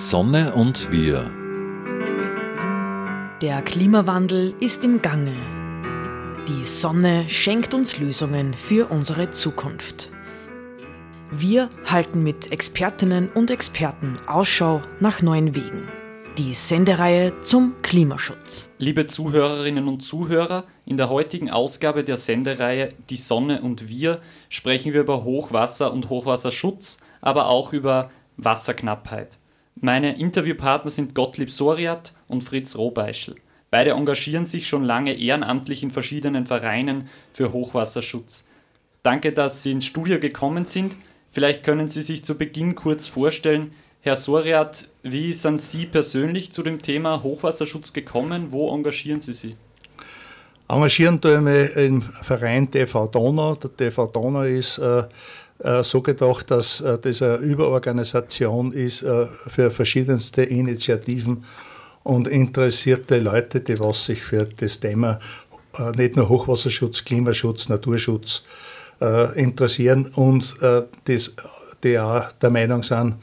Sonne und wir. Der Klimawandel ist im Gange. Die Sonne schenkt uns Lösungen für unsere Zukunft. Wir halten mit Expertinnen und Experten Ausschau nach neuen Wegen. Die Sendereihe zum Klimaschutz. Liebe Zuhörerinnen und Zuhörer, in der heutigen Ausgabe der Sendereihe Die Sonne und wir sprechen wir über Hochwasser und Hochwasserschutz, aber auch über Wasserknappheit. Meine Interviewpartner sind Gottlieb Soriat und Fritz Rohbeischl. Beide engagieren sich schon lange ehrenamtlich in verschiedenen Vereinen für Hochwasserschutz. Danke, dass Sie ins Studio gekommen sind. Vielleicht können Sie sich zu Beginn kurz vorstellen. Herr Soriat, wie sind Sie persönlich zu dem Thema Hochwasserschutz gekommen? Wo engagieren Sie sich? Engagieren tue ich mich im Verein TV Donau. Der TV Donau ist äh, so gedacht, dass äh, das eine Überorganisation ist äh, für verschiedenste Initiativen und interessierte Leute, die was sich für das Thema nicht nur Hochwasserschutz, Klimaschutz, Naturschutz interessieren und das, die auch der Meinung sind,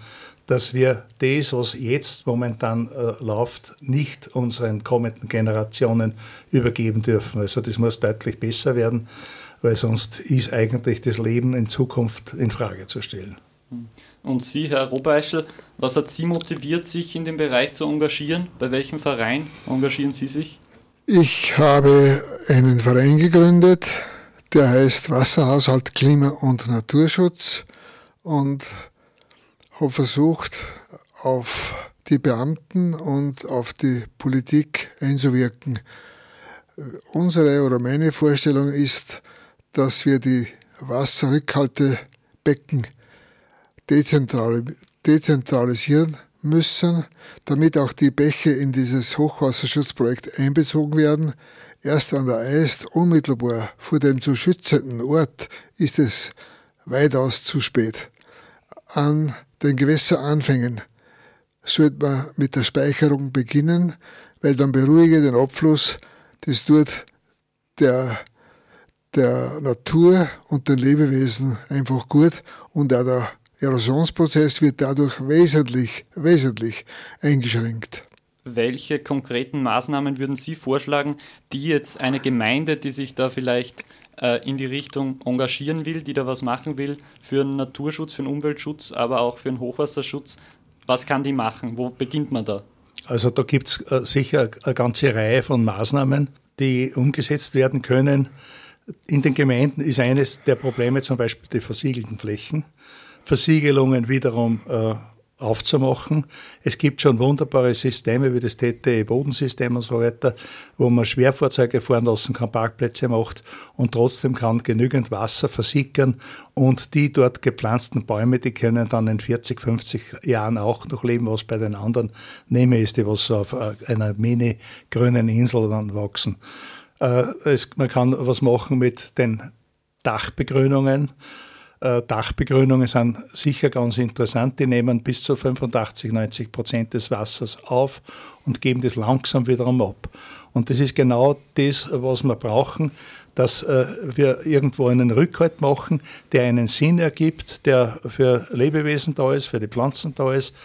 dass wir das, was jetzt momentan äh, läuft, nicht unseren kommenden Generationen übergeben dürfen. Also das muss deutlich besser werden weil sonst ist eigentlich das Leben in Zukunft in Frage zu stellen. Und Sie, Herr Robeischl, was hat Sie motiviert, sich in dem Bereich zu engagieren? Bei welchem Verein engagieren Sie sich? Ich habe einen Verein gegründet, der heißt Wasserhaushalt, Klima und Naturschutz und habe versucht, auf die Beamten und auf die Politik einzuwirken. Unsere oder meine Vorstellung ist, dass wir die Wasserrückhaltebecken dezentralisieren müssen, damit auch die Bäche in dieses Hochwasserschutzprojekt einbezogen werden. Erst an der Eist, unmittelbar vor dem zu schützenden Ort, ist es weitaus zu spät. An den Gewässeranfängen sollte man mit der Speicherung beginnen, weil dann beruhige den Abfluss, das tut der der Natur und den Lebewesen einfach gut und auch der Erosionsprozess wird dadurch wesentlich, wesentlich eingeschränkt. Welche konkreten Maßnahmen würden Sie vorschlagen, die jetzt eine Gemeinde, die sich da vielleicht äh, in die Richtung engagieren will, die da was machen will, für einen Naturschutz, für einen Umweltschutz, aber auch für einen Hochwasserschutz, was kann die machen? Wo beginnt man da? Also da gibt es äh, sicher eine ganze Reihe von Maßnahmen, die umgesetzt werden können. In den Gemeinden ist eines der Probleme zum Beispiel die versiegelten Flächen. Versiegelungen wiederum äh, aufzumachen. Es gibt schon wunderbare Systeme wie das TTE-Bodensystem und so weiter, wo man Schwerfahrzeuge fahren lassen kann, Parkplätze macht und trotzdem kann genügend Wasser versickern und die dort gepflanzten Bäume, die können dann in 40, 50 Jahren auch noch leben, was bei den anderen nehme ist, die was auf äh, einer mini grünen Insel dann wachsen. Äh, es, man kann was machen mit den Dachbegrünungen. Äh, Dachbegrünungen sind sicher ganz interessant. Die nehmen bis zu 85, 90 Prozent des Wassers auf und geben das langsam wiederum ab. Und das ist genau das, was wir brauchen, dass äh, wir irgendwo einen Rückhalt machen, der einen Sinn ergibt, der für Lebewesen da ist, für die Pflanzen da ist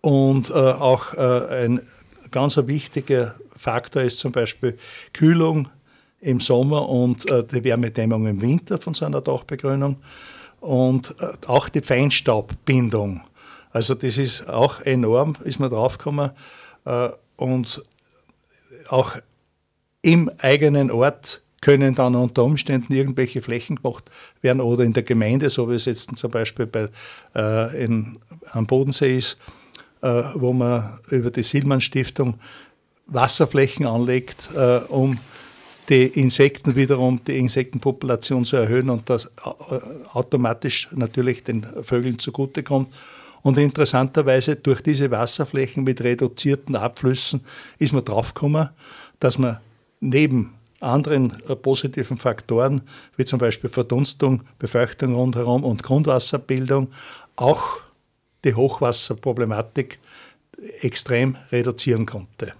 und auch ein ganz wichtiger Faktor ist zum Beispiel Kühlung im Sommer und äh, die Wärmedämmung im Winter von so einer Dachbegrünung und äh, auch die Feinstaubbindung. Also das ist auch enorm, ist man draufgekommen. Äh, und auch im eigenen Ort können dann unter Umständen irgendwelche Flächen gemacht werden oder in der Gemeinde, so wie es jetzt zum Beispiel bei, äh, in, am Bodensee ist, äh, wo man über die Silman Stiftung Wasserflächen anlegt, äh, um die Insekten wiederum, die Insektenpopulation zu erhöhen und das äh, automatisch natürlich den Vögeln zugutekommt. Und interessanterweise durch diese Wasserflächen mit reduzierten Abflüssen ist man draufgekommen, dass man neben anderen äh, positiven Faktoren, wie zum Beispiel Verdunstung, Befeuchtung rundherum und Grundwasserbildung, auch die Hochwasserproblematik extrem reduzieren konnte.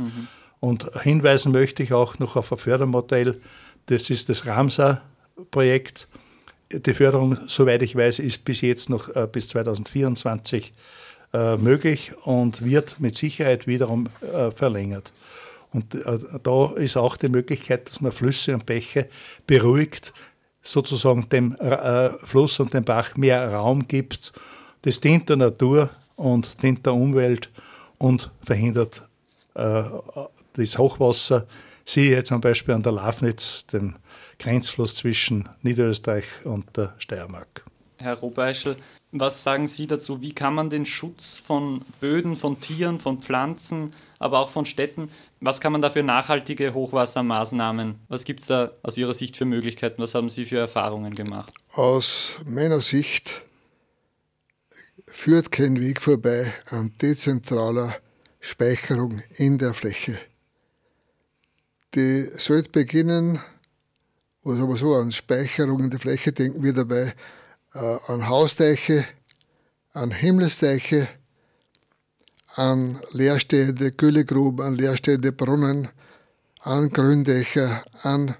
Mhm. Und hinweisen möchte ich auch noch auf ein Fördermodell, das ist das Ramsar-Projekt. Die Förderung, soweit ich weiß, ist bis jetzt noch äh, bis 2024 äh, möglich und wird mit Sicherheit wiederum äh, verlängert. Und äh, da ist auch die Möglichkeit, dass man Flüsse und Bäche beruhigt, sozusagen dem äh, Fluss und dem Bach mehr Raum gibt. Das dient der Natur und dient der Umwelt und verhindert das Hochwasser. Siehe zum Beispiel an der Lafnitz, dem Grenzfluss zwischen Niederösterreich und der Steiermark. Herr Robeischel, was sagen Sie dazu? Wie kann man den Schutz von Böden, von Tieren, von Pflanzen, aber auch von Städten, was kann man da für nachhaltige Hochwassermaßnahmen, was gibt es da aus Ihrer Sicht für Möglichkeiten, was haben Sie für Erfahrungen gemacht? Aus meiner Sicht führt kein Weg vorbei an dezentraler Speicherung in der Fläche. Die sollte beginnen, oder sagen wir so, an Speicherung in der Fläche denken wir dabei äh, an Hausteiche, an Himmelsdeiche, an leerstehende Güllegruben, an leerstehende Brunnen, an Gründächer, an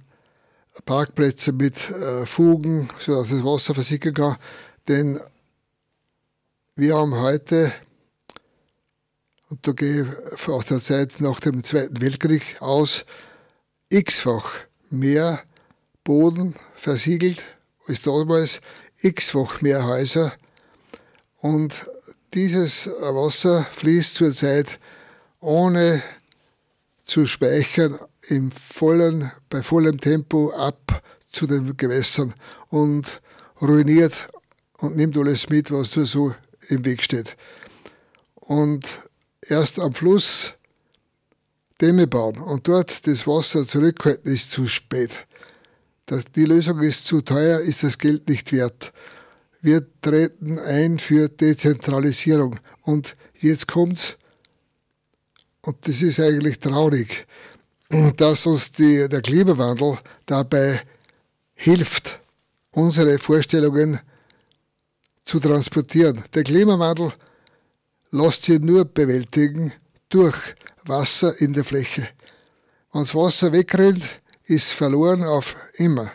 Parkplätze mit äh, Fugen, sodass das Wasser versickern kann. Denn wir haben heute, und da gehe ich aus der Zeit nach dem Zweiten Weltkrieg aus, x-fach mehr Boden versiegelt als damals, x-fach mehr Häuser. Und dieses Wasser fließt zurzeit ohne zu speichern im vollen, bei vollem Tempo ab zu den Gewässern und ruiniert und nimmt alles mit, was da so im Weg steht. Und erst am Fluss Dämme bauen und dort das Wasser zurückhalten, ist zu spät. Das, die Lösung ist zu teuer, ist das Geld nicht wert. Wir treten ein für Dezentralisierung. Und jetzt kommt's, und das ist eigentlich traurig, dass uns die, der Klimawandel dabei hilft, unsere Vorstellungen zu transportieren. Der Klimawandel lässt sich nur bewältigen durch Wasser in der Fläche. Wenn das Wasser wegrennt, ist verloren auf immer.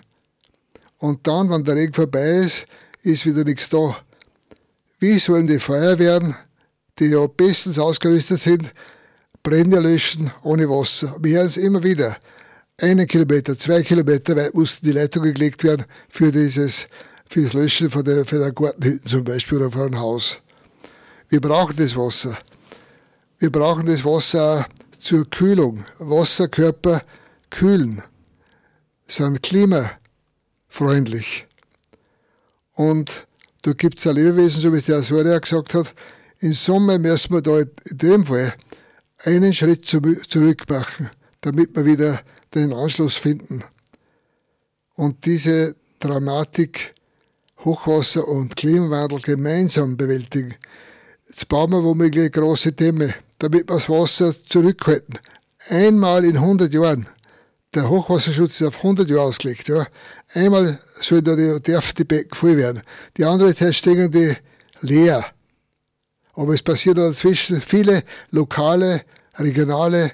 Und dann, wenn der Regen vorbei ist, ist wieder nichts da. Wie sollen die Feuerwehren, die ja bestens ausgerüstet sind, Brände löschen ohne Wasser? Wir hören es immer wieder. Einen Kilometer, zwei Kilometer weit mussten die Leitungen gelegt werden für dieses, für das Löschen von der, für der Garten hinten zum Beispiel oder von einem Haus. Wir brauchen das Wasser. Wir brauchen das Wasser zur Kühlung. Wasserkörper kühlen sind klimafreundlich. Und da gibt es ein Lebewesen, so wie es der Asoria gesagt hat, im Sommer müssen wir da in dem Fall einen Schritt zurück machen, damit wir wieder den Anschluss finden. Und diese Dramatik Hochwasser und Klimawandel gemeinsam bewältigen. Jetzt bauen wir womöglich große Dämme, damit wir das Wasser zurückhalten. Einmal in 100 Jahren der Hochwasserschutz ist auf 100 Jahre ausgelegt. Ja. Einmal soll da die, darf die Becken voll werden. Die andere Zeit stehen die leer. Aber es passiert dazwischen viele lokale, regionale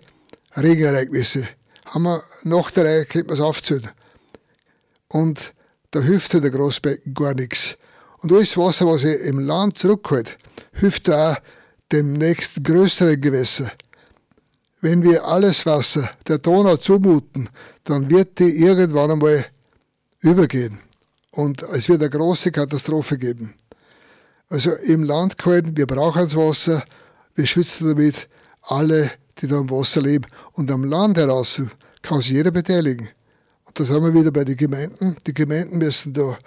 Regenereignisse. Haben wir nach der Reihe, könnte man es aufzählen. Und da hilft der Großbecken gar nichts. Und alles Wasser, was ich im Land zurückhält, hilft auch dem nächsten größeren Gewässer. Wenn wir alles Wasser der Donau zumuten, dann wird die irgendwann einmal übergehen. Und es wird eine große Katastrophe geben. Also im Land gehalten, wir brauchen das Wasser, wir schützen damit alle, die da am Wasser leben. Und am Land heraus kann sich jeder beteiligen. Und da sind wir wieder bei den Gemeinden. Die Gemeinden müssen da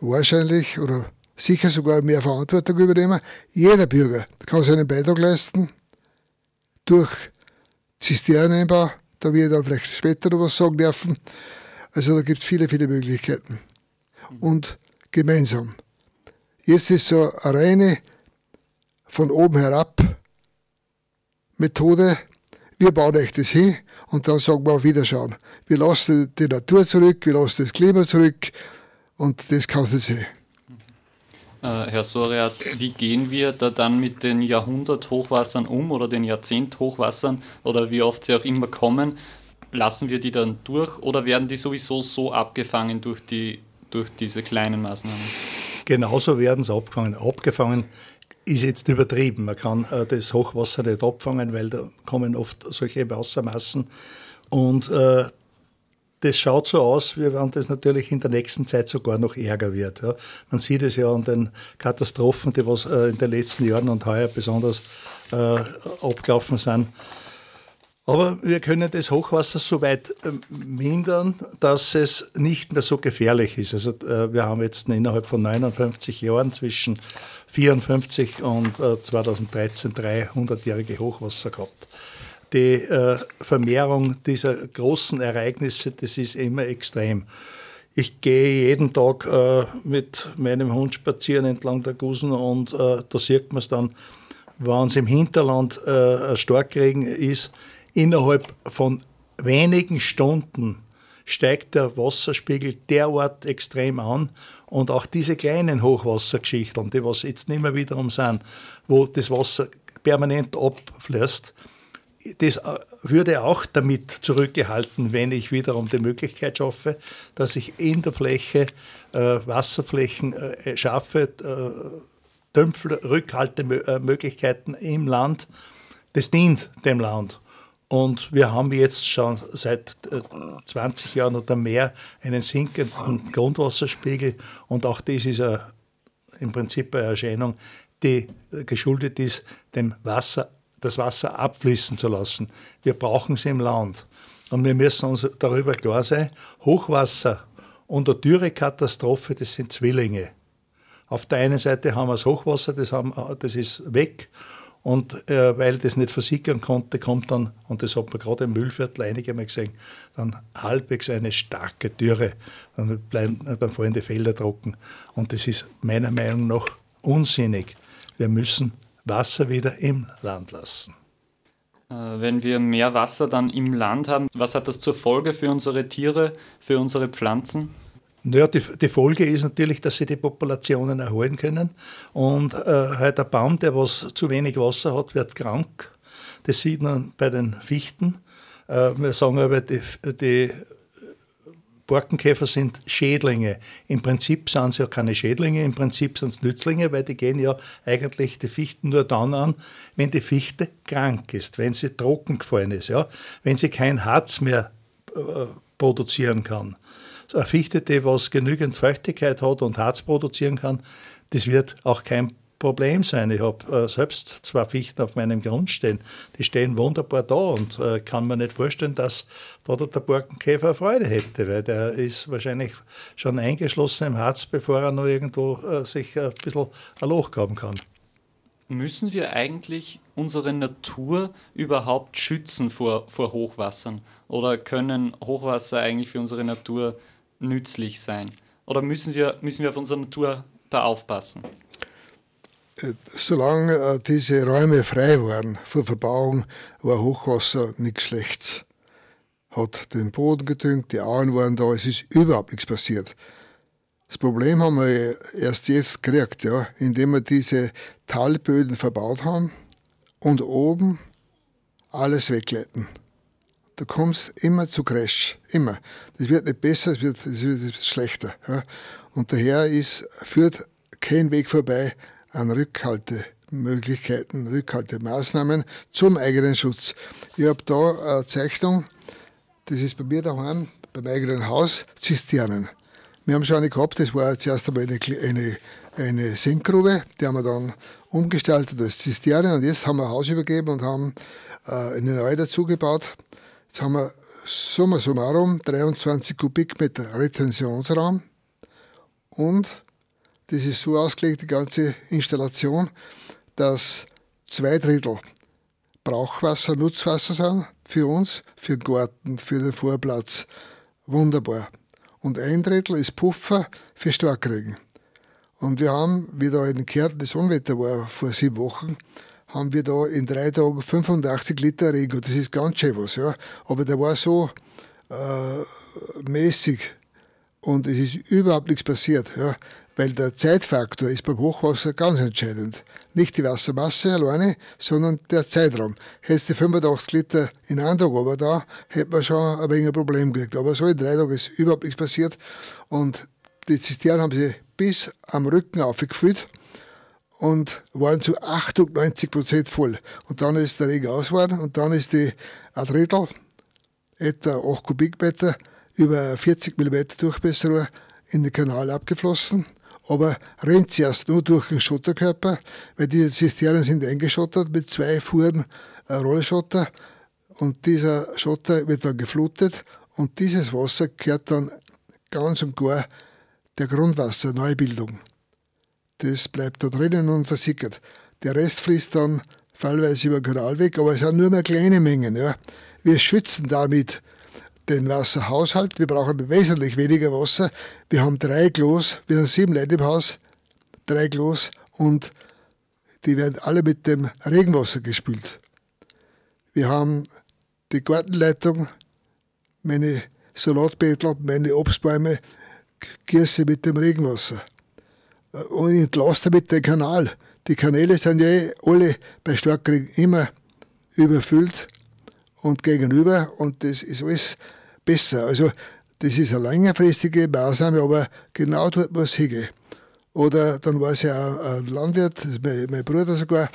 wahrscheinlich oder sicher sogar mehr Verantwortung übernehmen. Jeder Bürger kann seinen Beitrag leisten durch Zisternenbau, da wir dann vielleicht später noch was sagen dürfen. Also da gibt es viele, viele Möglichkeiten. Und gemeinsam. Jetzt ist so eine reine von oben herab Methode. Wir bauen euch das hin und dann sagen wir auf Wiederschauen. Wir lassen die Natur zurück, wir lassen das Klima zurück und das kann es nicht sehen. Äh, Herr Soriat, wie gehen wir da dann mit den Jahrhundert-Hochwassern um oder den Jahrzehnt-Hochwassern oder wie oft sie auch immer kommen? Lassen wir die dann durch oder werden die sowieso so abgefangen durch, die, durch diese kleinen Maßnahmen? Genauso werden sie abgefangen. Abgefangen ist jetzt übertrieben. Man kann äh, das Hochwasser nicht abfangen, weil da kommen oft solche Wassermassen. Und äh, das schaut so aus, wie wenn das natürlich in der nächsten Zeit sogar noch ärger wird. Ja. Man sieht es ja an den Katastrophen, die was äh, in den letzten Jahren und heuer besonders äh, abgelaufen sind. Aber wir können das Hochwasser so weit ähm, mindern, dass es nicht mehr so gefährlich ist. Also äh, wir haben jetzt innerhalb von 59 Jahren zwischen 54 und 2013 äh, 300-jährige Hochwasser gehabt die äh, Vermehrung dieser großen Ereignisse, das ist immer extrem. Ich gehe jeden Tag äh, mit meinem Hund spazieren entlang der Gusen und äh, da sieht man es dann, wenn es im Hinterland äh, Starkregen ist, innerhalb von wenigen Stunden steigt der Wasserspiegel derart extrem an und auch diese kleinen Hochwassergeschichten, die was jetzt nicht mehr wiederum sind, wo das Wasser permanent abfließt, das äh, würde auch damit zurückgehalten, wenn ich wiederum die Möglichkeit schaffe, dass ich in der Fläche äh, Wasserflächen äh, schaffe, äh, Dämpfel, Rückhaltemöglichkeiten im Land. Das dient dem Land. Und wir haben jetzt schon seit 20 äh, Jahren oder mehr einen sinkenden Grundwasserspiegel. Und auch das ist eine, im Prinzip eine Erscheinung, die geschuldet ist dem Wasser das Wasser abfließen zu lassen. Wir brauchen es im Land. Und wir müssen uns darüber klar sein, Hochwasser und eine Dürrekatastrophe, das sind Zwillinge. Auf der einen Seite haben wir das Hochwasser, das, haben, das ist weg. Und äh, weil das nicht versickern konnte, kommt dann, und das hat man gerade im Müllviertel einige Mal gesehen, dann halbwegs eine starke Dürre. Dann, bleiben, dann fallen die Felder trocken. Und das ist meiner Meinung nach unsinnig. Wir müssen Wasser wieder im Land lassen. Äh, wenn wir mehr Wasser dann im Land haben, was hat das zur Folge für unsere Tiere, für unsere Pflanzen? Naja, die, die Folge ist natürlich, dass sie die Populationen erholen können. Und äh, halt ein Baum, der was zu wenig Wasser hat, wird krank. Das sieht man bei den Fichten. Äh, wir sagen aber, die, die Borkenkäfer sind Schädlinge. Im Prinzip sind sie ja keine Schädlinge, im Prinzip sind es Nützlinge, weil die gehen ja eigentlich die Fichten nur dann an, wenn die Fichte krank ist, wenn sie trocken gefallen ist, ja, wenn sie kein Harz mehr äh, produzieren kann. So eine Fichte, die was genügend Feuchtigkeit hat und Harz produzieren kann, das wird auch kein Problem sein. Ich habe äh, selbst zwei Fichten auf meinem Grund stehen. Die stehen wunderbar da und äh, kann mir nicht vorstellen, dass da der Borkenkäfer Freude hätte, weil der ist wahrscheinlich schon eingeschlossen im Harz, bevor er noch irgendwo äh, sich ein bisschen ein Loch graben kann. Müssen wir eigentlich unsere Natur überhaupt schützen vor, vor Hochwassern? Oder können Hochwasser eigentlich für unsere Natur nützlich sein? Oder müssen wir, müssen wir auf unsere Natur da aufpassen? Solange äh, diese Räume frei waren vor Verbauung, war Hochwasser nichts Schlechtes. Hat den Boden gedüngt, die Auen waren da, es ist überhaupt nichts passiert. Das Problem haben wir erst jetzt gekriegt, ja, indem wir diese Talböden verbaut haben und oben alles wegleiten. Da kommst immer zu Crash, immer. Das wird nicht besser, es wird, wird, wird, schlechter. Ja. Und daher ist, führt kein Weg vorbei an Rückhaltemöglichkeiten, Rückhaltemaßnahmen zum eigenen Schutz. Ich habe da eine Zeichnung, das ist bei mir daheim, beim eigenen Haus, Zisternen. Wir haben schon eine gehabt, das war zuerst einmal eine, eine, eine Senkgrube, die haben wir dann umgestaltet als Zisterne und jetzt haben wir ein Haus übergeben und haben äh, eine neue dazugebaut. Jetzt haben wir summa summarum 23 Kubikmeter Retentionsraum und das ist so ausgelegt, die ganze Installation, dass zwei Drittel Brauchwasser, Nutzwasser sind für uns, für den Garten, für den Vorplatz. Wunderbar. Und ein Drittel ist Puffer für Starkregen. Und wir haben, wie da in Kärnten das Unwetter war vor sieben Wochen, haben wir da in drei Tagen 85 Liter Regen. Das ist ganz schön was, ja. Aber der war so äh, mäßig und es ist überhaupt nichts passiert. Ja weil der Zeitfaktor ist beim Hochwasser ganz entscheidend. Nicht die Wassermasse alleine, sondern der Zeitraum. Hättest du 85 Liter in einem Tag aber da, hätte man schon ein wenig ein Problem gekriegt. Aber so in drei Tagen ist überhaupt nichts passiert und die Zisternen haben sie bis am Rücken aufgefüllt und waren zu 98 Prozent voll. Und dann ist der Regen aus und dann ist die ein Drittel, etwa 8 Kubikmeter, über 40 mm Durchmesser in den Kanal abgeflossen. Aber rennt zuerst nur durch den Schotterkörper, weil diese Zisternen sind eingeschottert mit zwei Fuhren Rollschotter und dieser Schotter wird dann geflutet und dieses Wasser kehrt dann ganz und gar der Grundwasserneubildung. Das bleibt da drinnen und versickert. Der Rest fließt dann fallweise über den Kanal weg, aber es sind nur mehr kleine Mengen. Ja. Wir schützen damit den Wasserhaushalt. Wir brauchen wesentlich weniger Wasser. Wir haben drei Klos, wir haben sieben Leute im Haus, drei Klos und die werden alle mit dem Regenwasser gespült. Wir haben die Gartenleitung, meine Salatbeetel, meine Obstbäume gieße mit dem Regenwasser. Und entlaste mit dem Kanal. Die Kanäle sind ja eh alle bei Starkregen immer überfüllt und gegenüber und das ist alles besser. Also das ist eine längerfristige Maßnahme, aber genau dort muss hingehen. Oder dann war es ja ein Landwirt, mein, mein, Bruder sogar,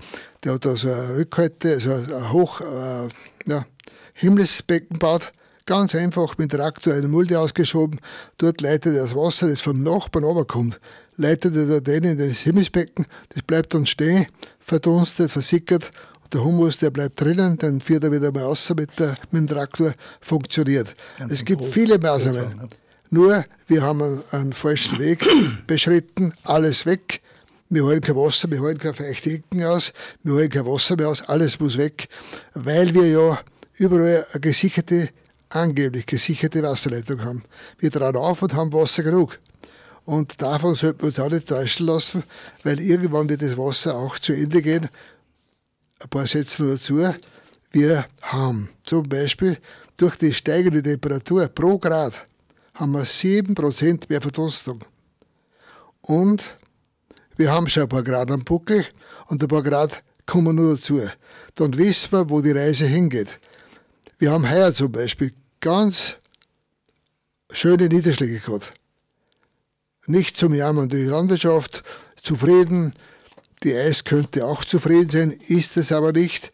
der hat da so eine Rückhalte, also ein Hoch, äh, ja, Himmelsbecken gebaut. Ganz einfach mit Traktor eine Mulde ausgeschoben. Dort leitet er das Wasser, das vom Nachbarn runterkommt, leitet er dort in das Himmelsbecken. Das bleibt dann stehen, verdunstet, versickert der Humus, der bleibt drinnen, dann führt er wieder mal raus mit, der, mit dem Traktor, funktioniert. Ganz es gibt viele Maßnahmen. Nur, wir haben einen, falschen Weg beschritten, alles weg. Wir holen kein Wasser, wir holen keine feuchte Ecken aus, wir holen kein Wasser mehr aus, alles muss weg, weil wir ja überall eine gesicherte, angeblich gesicherte Wasserleitung haben. Wir trauen auf und haben Wasser genug. Und davon sollten wir uns auch nicht täuschen lassen, weil irgendwann wird das Wasser auch zu Ende gehen ein paar Sätze dazu. Wir haben zum Beispiel durch die steigende Temperatur pro Grad haben wir 7% mehr Verdunstung. Und wir haben schon ein paar Grad am Buckel und ein paar Grad kommen nur dazu. Dann wissen wir, wo die Reise hingeht. Wir haben heuer zum Beispiel ganz schöne Niederschläge gehabt. Nicht zum Jammern, die Landwirtschaft zufrieden, die Eis könnte auch zufrieden sein, ist es aber nicht.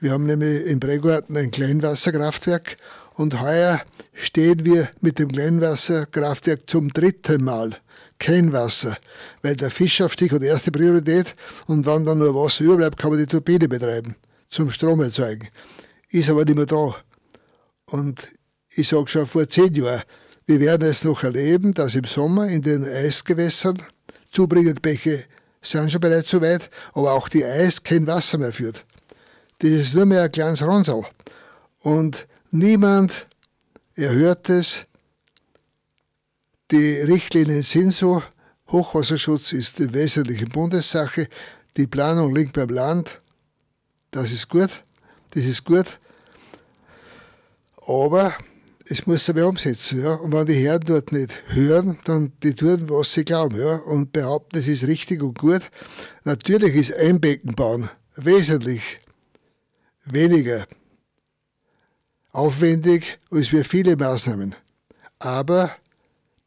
Wir haben nämlich im Bregarten ein Kleinwasserkraftwerk und heuer stehen wir mit dem Kleinwasserkraftwerk zum dritten Mal. Kein Wasser, weil der Fischaufstieg hat erste Priorität und wenn dann nur Wasser überbleibt, kann man die Turbine betreiben, zum Strom erzeugen. Ist aber nicht mehr da. Und ich sage schon vor zehn Jahren, wir werden es noch erleben, dass im Sommer in den Eisgewässern Zubringerbäche sind schon bereits so weit, aber auch die Eis kein Wasser mehr führt. Das ist nur mehr ein kleines Ronsal. Und niemand erhört es. Die Richtlinien sind so. Hochwasserschutz ist die wesentliche Bundessache. Die Planung liegt beim Land. Das ist gut. Das ist gut. Aber es muss aber umsetzen. Ja? Und wenn die Herren dort nicht hören, dann die tun, was sie glauben ja? und behaupten, es ist richtig und gut. Natürlich ist Einbeckenbauen wesentlich weniger aufwendig als wir viele Maßnahmen. Aber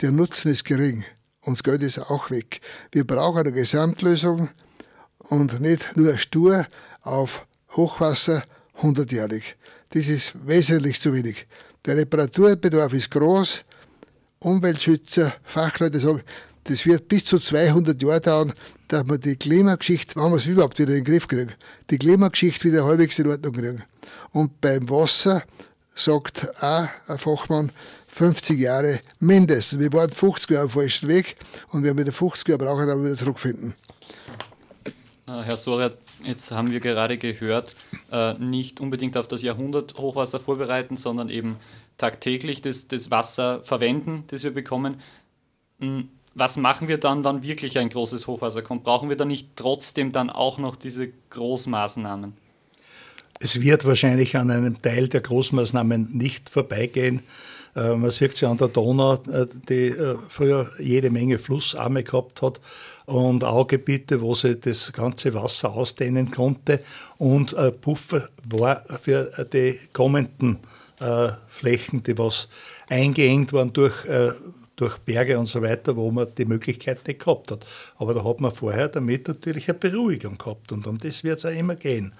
der Nutzen ist gering und das Geld ist auch weg. Wir brauchen eine Gesamtlösung und nicht nur stur auf Hochwasser hundertjährig. Das ist wesentlich zu wenig. Der Reparaturbedarf ist groß. Umweltschützer, Fachleute sagen, das wird bis zu 200 Jahre dauern, dass wir die Klimageschichte, wenn wir es überhaupt wieder in den Griff kriegen, die Klimageschichte wieder halbwegs in Ordnung kriegen. Und beim Wasser sagt auch ein Fachmann, 50 Jahre mindestens. Wir waren 50 Jahre am falschen Weg und wir haben wieder 50 Jahre brauchen, dann wieder zurückfinden. Äh, Herr Soria, jetzt haben wir gerade gehört, äh, nicht unbedingt auf das Jahrhundert Hochwasser vorbereiten, sondern eben tagtäglich das, das Wasser verwenden, das wir bekommen. Hm, was machen wir dann, wann wirklich ein großes Hochwasser kommt? Brauchen wir dann nicht trotzdem dann auch noch diese Großmaßnahmen? Es wird wahrscheinlich an einem Teil der Großmaßnahmen nicht vorbeigehen. Äh, man sieht es ja an der Donau, äh, die äh, früher jede Menge Flussarme gehabt hat und Augebiete, wo sie das ganze Wasser ausdehnen konnte und Puffer war für die kommenden Flächen, die was eingeengt waren durch, durch Berge und so weiter, wo man die Möglichkeit nicht gehabt hat. Aber da hat man vorher damit natürlich eine Beruhigung gehabt und um das wird es auch immer gehen.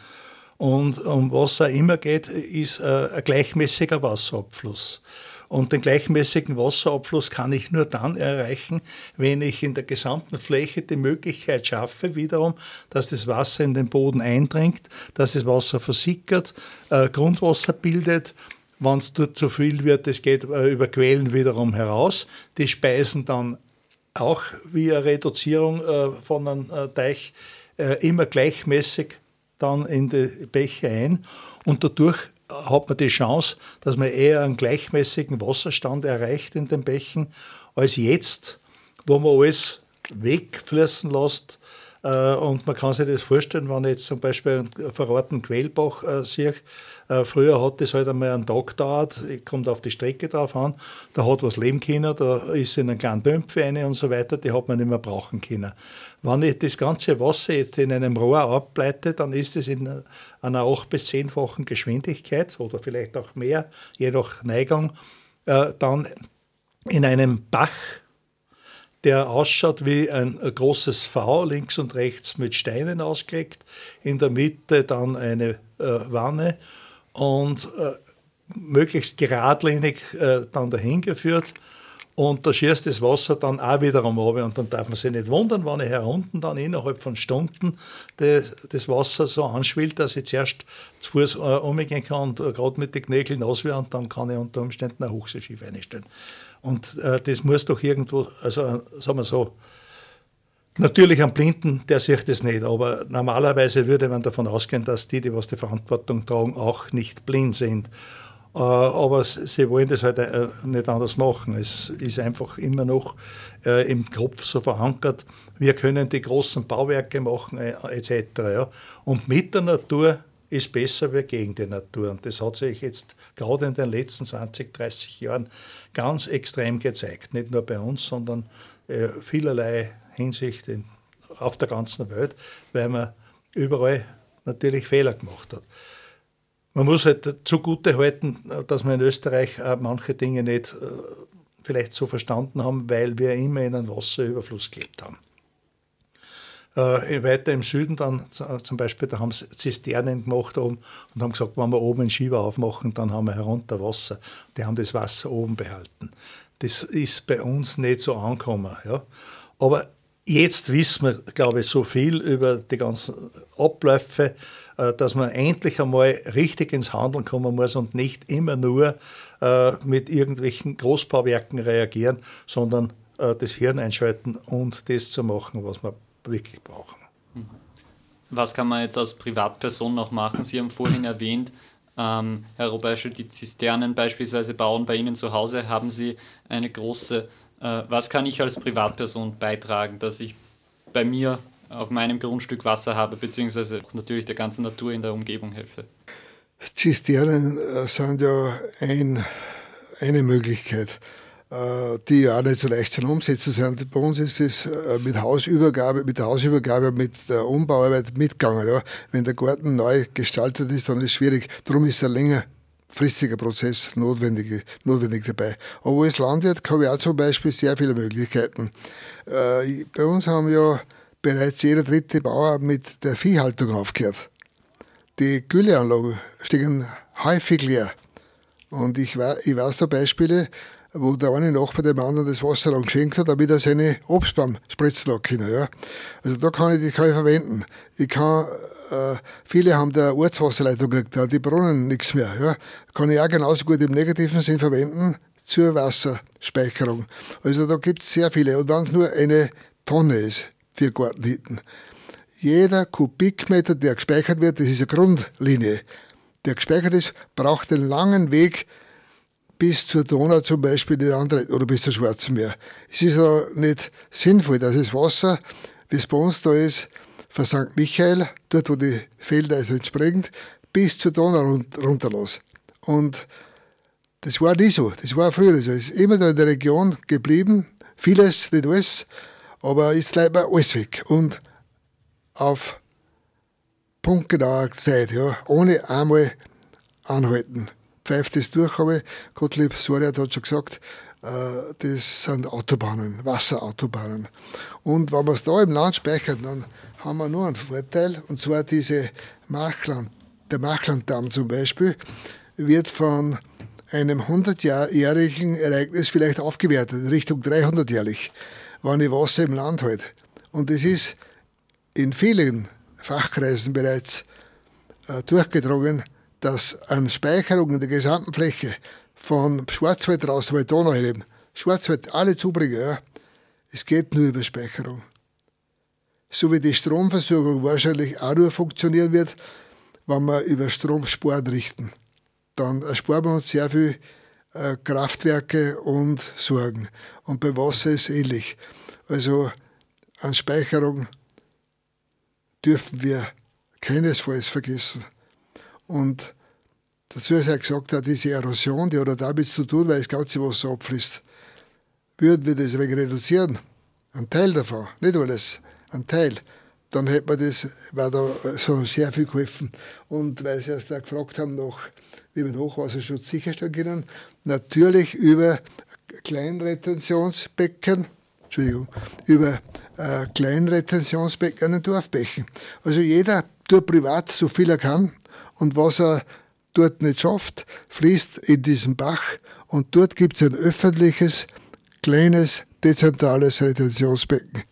Und um was auch immer geht, ist ein gleichmäßiger Wasserabfluss. Und den gleichmäßigen Wasserabfluss kann ich nur dann erreichen, wenn ich in der gesamten Fläche die Möglichkeit schaffe, wiederum, dass das Wasser in den Boden eindringt, dass das Wasser versickert, äh, Grundwasser bildet. Wenn es dort zu viel wird, es geht äh, über Quellen wiederum heraus. Die speisen dann auch eine Reduzierung äh, von einem äh, Teich äh, immer gleichmäßig dann in die Bäche ein und dadurch hat man die Chance, dass man eher einen gleichmäßigen Wasserstand erreicht in den Bächen, als jetzt, wo man alles wegfließen lässt. Äh, und man kann sich das vorstellen, wenn ich jetzt zum Beispiel einen verrohrten Quellbach äh, sehe, äh, früher hat das halt einmal einen Tag gedauert, kommt auf die Strecke drauf an, da hat was leben können, da ist in einen kleinen Dämpfe rein und so weiter, die hat man nicht mehr brauchen können. Wenn ich das ganze Wasser jetzt in einem Rohr ableite, dann ist es in einer 8- bis 10-fachen Geschwindigkeit oder vielleicht auch mehr, je nach Neigung, dann in einem Bach der ausschaut wie ein, großes V, links und rechts mit Steinen ausgelegt, in der Mitte dann eine äh, Wanne und äh, möglichst geradlinig äh, dann dahin geführt. Und da schießt das Wasser dann auch wiederum runter. Und dann darf man sich nicht wundern, wenn ich herunten dann innerhalb von Stunden das, Wasser so anschwillt, dass ich zuerst zu Fuß äh, umgehen kann und äh, gerade mit den Knöcheln aus und dann kann ich unter Umständen ein Hochseeschiff einstellen. Und äh, das muss doch irgendwo, also äh, sagen wir so, Natürlich am Blinden, der sieht das nicht, aber normalerweise würde man davon ausgehen, dass die, die was die Verantwortung tragen, auch nicht blind sind. Äh, aber sie wollen das halt äh, nicht anders machen. Es ist einfach immer noch äh, im Kopf so verankert, wir können die großen Bauwerke machen etc. Und mit der Natur ist besser wie gegen die Natur. Und das hat sich jetzt gerade in den letzten 20, 30 Jahren ganz extrem gezeigt. Nicht nur bei uns, sondern vielerlei Hinsicht in, auf der ganzen Welt, weil man überall natürlich Fehler gemacht hat. Man muss halt zugute halten, dass wir in Österreich manche Dinge nicht äh, vielleicht so verstanden haben, weil wir immer in einem Wasserüberfluss gelebt haben. Äh, weiter im Süden dann zum Beispiel, da haben sie Zisternen gemacht oben und haben gesagt, wenn wir oben einen Schieber aufmachen, dann haben wir herunter Wasser. Die haben das Wasser oben behalten. Das ist bei uns nicht so angekommen. Ja. Aber jetzt wissen wir, glaube ich, so viel über die ganzen Abläufe, dass man endlich einmal richtig ins Handeln kommen muss und nicht immer nur äh, mit irgendwelchen Großbauwerken reagieren, sondern äh, das Hirn einschalten und das zu machen, was wir wirklich brauchen. Was kann man jetzt als Privatperson noch machen? Sie haben vorhin erwähnt, ähm, Herr Robeische, die Zisternen beispielsweise bauen bei Ihnen zu Hause. Haben Sie eine große äh, was kann ich als Privatperson beitragen, dass ich bei mir auf meinem Grundstück Wasser habe, beziehungsweise natürlich der ganzen Natur in der Umgebung helfe? Zisternen äh, sind ja ein, eine Möglichkeit, äh, die ja auch nicht so leicht zu umsetzen sind. Bei uns ist es mit Hausübergabe, mit der Hausübergabe, mit der Umbauarbeit mitgegangen. Ja. Wenn der Garten neu gestaltet ist, dann ist es schwierig. Darum ist er länger fristiger Prozess notwendig, notwendig dabei. Aber als Landwirt habe ich auch zum Beispiel sehr viele Möglichkeiten. Äh, bei uns haben ja bereits jeder dritte Bauer mit der Viehhaltung aufgehört. Die Gülleanlagen stehen häufig leer. Und ich, ich weiß da Beispiele, wo der eine Nachbar dem anderen das Wasser dann geschenkt hat, damit er seine Obstbaum spritzen kann. Ja. Also da kann ich die kann ich verwenden. Ich kann äh, viele haben da Ortswasserleitung gekriegt, da die Brunnen nichts mehr. Ja. Kann ich auch genauso gut im negativen Sinn verwenden zur Wasserspeicherung. Also da gibt es sehr viele. Und wenn es nur eine Tonne ist für Gartenhütten. Jeder Kubikmeter, der gespeichert wird, das ist eine Grundlinie, der gespeichert ist, braucht einen langen Weg bis zur Donau zum Beispiel die andere, oder bis zum Schwarzen Meer. Es ist ja nicht sinnvoll, dass das Wasser, es bei uns da ist, von St. Michael, dort wo die Felder also entsprechend, bis zur Donau runterlasse. Und das war nie so. Das war früher so. Es ist immer da in der Region geblieben. Vieles, nicht alles, aber ist leider alles weg. Und auf punktgenauer Zeit, ja, ohne einmal anhalten. Pfeift es durch, aber Gottlieb Soria hat schon gesagt, äh, das sind Autobahnen, Wasserautobahnen. Und wenn man es da im Land speichert, dann haben wir nur einen Vorteil, und zwar diese Machland, der Machlanddamm zum Beispiel, wird von einem 100-jährigen Ereignis vielleicht aufgewertet, in Richtung 300-jährlich, wenn ich Wasser im Land halte. Und es ist in vielen Fachkreisen bereits äh, durchgedrungen, dass an Speicherungen der gesamten Fläche von Schwarzwald raus, weil Donau eben, Schwarzwald, alle Zubringer, ja, es geht nur über Speicherung. So wie die Stromversorgung wahrscheinlich auch nur funktionieren wird, wenn wir über Stromsparen richten. Dann ersparen wir uns sehr viel äh, Kraftwerke und Sorgen. Und beim Wasser ist ähnlich. Also an Speicherung dürfen wir keinesfalls vergessen. Und dazu ist er gesagt, hat diese Erosion, die hat damit zu tun, weil das ganze Wasser abfließt. Würden wir das wenig reduzieren, ein Teil davon, nicht alles, ein Teil, dann hätte man das, war da so sehr viel geholfen. Und weil Sie erst da gefragt haben, noch, wie wir den Hochwasserschutz sicherstellen können, natürlich über Kleinretentionsbecken, Entschuldigung, über äh, Kleinretentionsbecken an den Dorfbächen. Also jeder tut privat so viel er kann und was er dort nicht schafft, fließt in diesen Bach und dort gibt es ein öffentliches, kleines, dezentrales Retentionsbecken.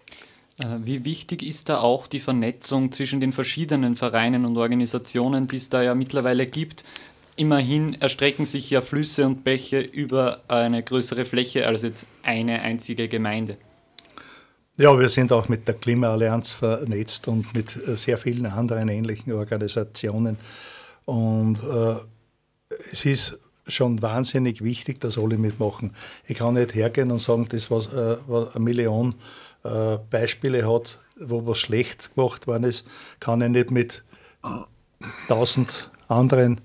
Äh, wie wichtig ist da auch die Vernetzung zwischen den verschiedenen Vereinen und Organisationen, die es da ja mittlerweile gibt? Immerhin erstrecken sich ja Flüsse und Bäche über eine größere Fläche als jetzt eine einzige Gemeinde. Ja, wir sind auch mit der Klimaallianz vernetzt und mit äh, sehr vielen anderen ähnlichen Organisationen. Und äh, es ist schon wahnsinnig wichtig, dass alle mitmachen. Ich kann nicht hergehen und sagen, das, was, äh, was eine Million äh, Beispiele hat, wo was schlecht gemacht worden ist, kann ich nicht mit tausend anderen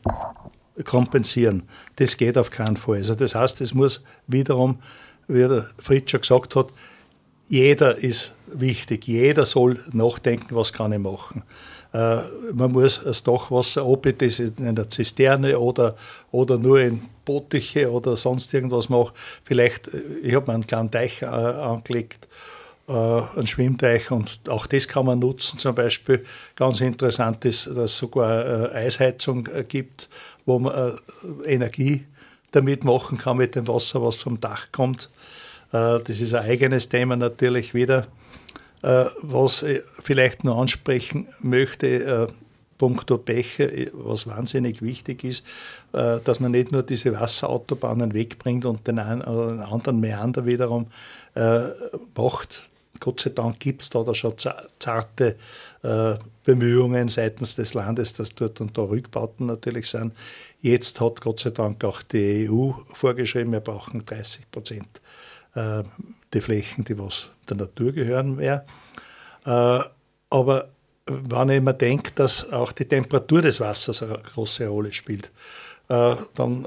kompensieren. Das geht auf keinen Fall. Also das heißt, es muss wiederum, wie der Fritz schon gesagt hat, jeder ist wichtig. Jeder soll nachdenken, was kann ich machen. Äh, man muss das Dachwasser, ob ich das in einer Zisterne oder, oder nur in Bottiche oder sonst irgendwas mache. Vielleicht, äh, ich habe mir einen kleinen Teich äh, angelegt, äh, einen Schwimmteich und auch das kann man nutzen. Zum Beispiel ganz interessant ist, dass es sogar eine Eisheizung äh, gibt, wo man äh, Energie damit machen kann mit dem Wasser, was vom Dach kommt. Äh, das ist ein eigenes Thema natürlich wieder. Äh, was ich vielleicht nur ansprechen möchte, äh, punkto Bäche, was wahnsinnig wichtig ist, dass man nicht nur diese Wasserautobahnen wegbringt und den einen oder den anderen Meander wiederum macht. Gott sei Dank gibt es da, da schon zarte Bemühungen seitens des Landes, dass dort und da Rückbauten natürlich sind. Jetzt hat Gott sei Dank auch die EU vorgeschrieben, wir brauchen 30 Prozent äh, die Flächen, die was der Natur gehören mehr. Äh, aber wenn ich mir denke, dass auch die Temperatur des Wassers eine große Rolle spielt, äh, dann,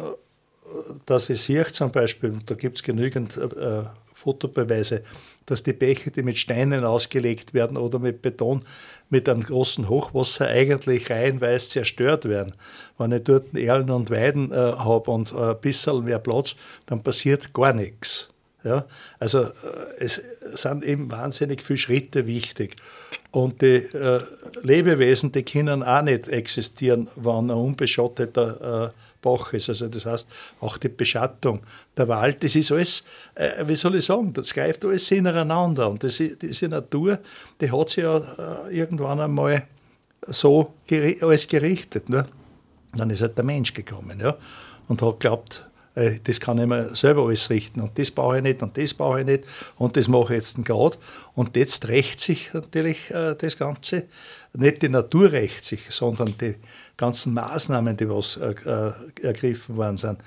dass ich sehe zum Beispiel, da gibt es genügend äh, Fotobeweise, dass die Bäche, die mit Steinen ausgelegt werden oder mit Beton, mit einem großen Hochwasser eigentlich reihenweise zerstört werden. Wenn ich dort Erlen und Weiden äh, habe und äh, ein bisschen mehr Platz, dann passiert gar nichts. Ja? Also äh, es sind eben wahnsinnig viele Schritte wichtig. Und die äh, Lebewesen, die können auch nicht existieren, wenn ein unbeschatteter Bach ist. Also das heißt, auch die Beschattung, der Wald, das ist alles, äh, wie soll ich sagen, das greift alles ineinander. Und das, diese Natur, die hat sich ja äh, irgendwann einmal so geri alles gerichtet. Ne? Dann ist halt der Mensch gekommen ja? und hat geglaubt, das kann ich mir selber alles richten und das brauche ich nicht und das brauche ich nicht und das mache ich jetzt gerade. Und jetzt rächt sich natürlich äh, das Ganze. Nicht die Natur rächt sich, sondern die ganzen Maßnahmen, die was äh, ergriffen worden sind,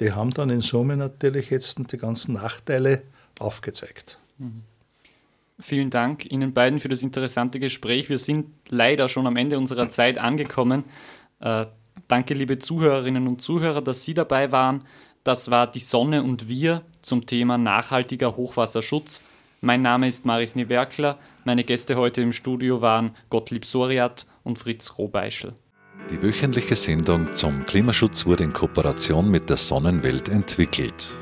die haben dann in Summe natürlich jetzt die ganzen Nachteile aufgezeigt. Mhm. Vielen Dank Ihnen beiden für das interessante Gespräch. Wir sind leider schon am Ende unserer Zeit angekommen. Danke, liebe Zuhörerinnen und Zuhörer, dass Sie dabei waren. Das war Die Sonne und wir zum Thema nachhaltiger Hochwasserschutz. Mein Name ist Maris Niewerkler. Meine Gäste heute im Studio waren Gottlieb Soriat und Fritz Rohbeischel. Die wöchentliche Sendung zum Klimaschutz wurde in Kooperation mit der Sonnenwelt entwickelt.